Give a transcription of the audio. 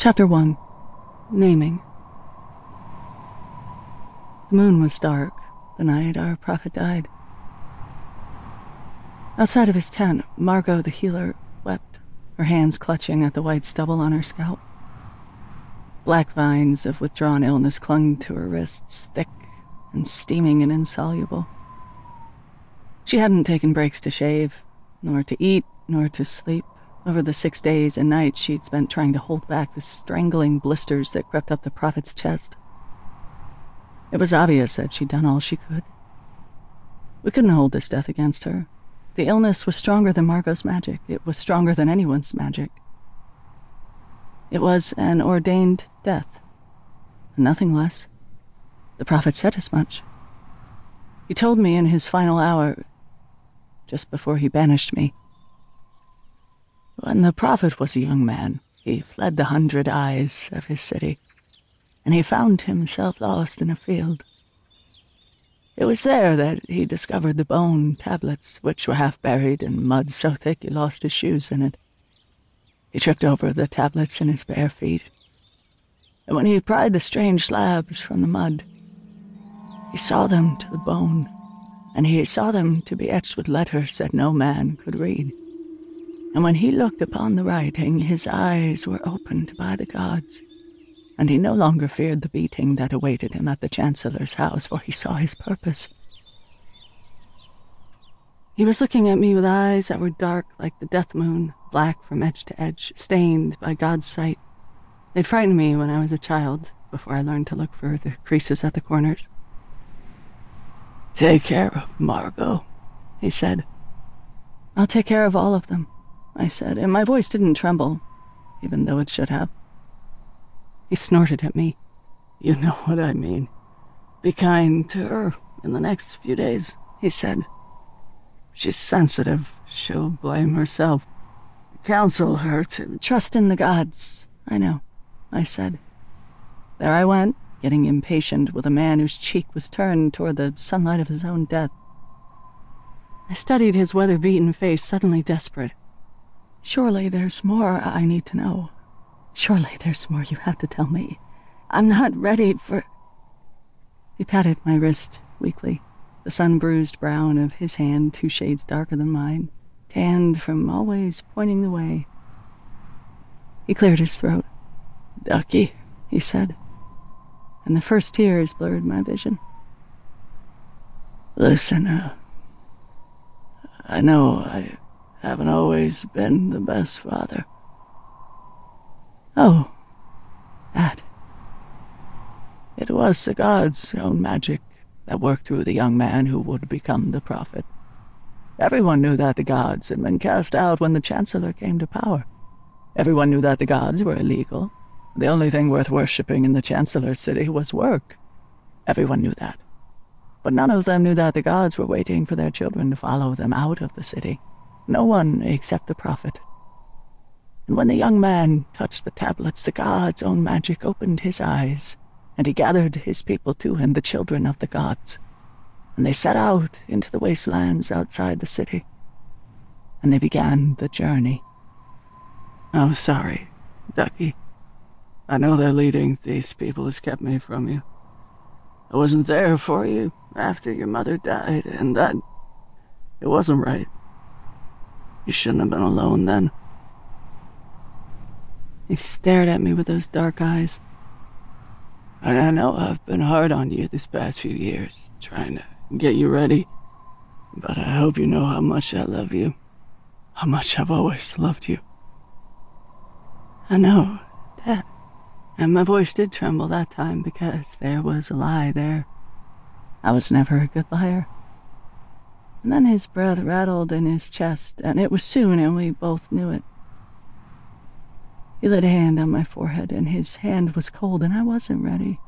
Chapter 1 Naming The moon was dark the night our prophet died. Outside of his tent, Margot the healer wept, her hands clutching at the white stubble on her scalp. Black vines of withdrawn illness clung to her wrists, thick and steaming and insoluble. She hadn't taken breaks to shave, nor to eat, nor to sleep over the six days and nights she'd spent trying to hold back the strangling blisters that crept up the prophet's chest. It was obvious that she'd done all she could. We couldn't hold this death against her. The illness was stronger than Margot's magic. It was stronger than anyone's magic. It was an ordained death, nothing less. The prophet said as much. He told me in his final hour, just before he banished me. When the prophet was a young man, he fled the hundred eyes of his city, and he found himself lost in a field. It was there that he discovered the bone tablets, which were half buried in mud so thick he lost his shoes in it. He tripped over the tablets in his bare feet, and when he pried the strange slabs from the mud, he saw them to the bone, and he saw them to be etched with letters that no man could read. And when he looked upon the writing, his eyes were opened by the gods, and he no longer feared the beating that awaited him at the Chancellor's house, for he saw his purpose. He was looking at me with eyes that were dark like the death moon, black from edge to edge, stained by God's sight. They'd frightened me when I was a child, before I learned to look for the creases at the corners. Take care of Margot, he said. I'll take care of all of them, I said, and my voice didn't tremble, even though it should have. He snorted at me. You know what I mean. Be kind to her in the next few days, he said. She's sensitive. She'll blame herself. Counsel her to trust in the gods. I know, I said. There I went, getting impatient with a man whose cheek was turned toward the sunlight of his own death. I studied his weather-beaten face, suddenly desperate. Surely there's more I need to know. Surely there's more you have to tell me. I'm not ready for... He patted my wrist weakly, the sun-bruised brown of his hand two shades darker than mine, tanned from always pointing the way. He cleared his throat. Ducky, he said and the first tears blurred my vision. Listen, uh, I know I haven't always been the best father. Oh, that. It was the gods' own magic that worked through the young man who would become the prophet. Everyone knew that the gods had been cast out when the Chancellor came to power. Everyone knew that the gods were illegal, the only thing worth worshipping in the Chancellor's city was work. Everyone knew that. But none of them knew that the gods were waiting for their children to follow them out of the city. No one except the prophet. And when the young man touched the tablets, the god's own magic opened his eyes, and he gathered his people to him, the children of the gods. And they set out into the wastelands outside the city. And they began the journey. I'm oh, sorry, Ducky. I know that leading these people has kept me from you. I wasn't there for you after your mother died, and that... It wasn't right. You shouldn't have been alone then. He stared at me with those dark eyes. And I know I've been hard on you this past few years, trying to get you ready. But I hope you know how much I love you. How much I've always loved you. I know, Dad. And my voice did tremble that time because there was a lie there. I was never a good liar. And then his breath rattled in his chest, and it was soon, and we both knew it. He laid a hand on my forehead, and his hand was cold, and I wasn't ready.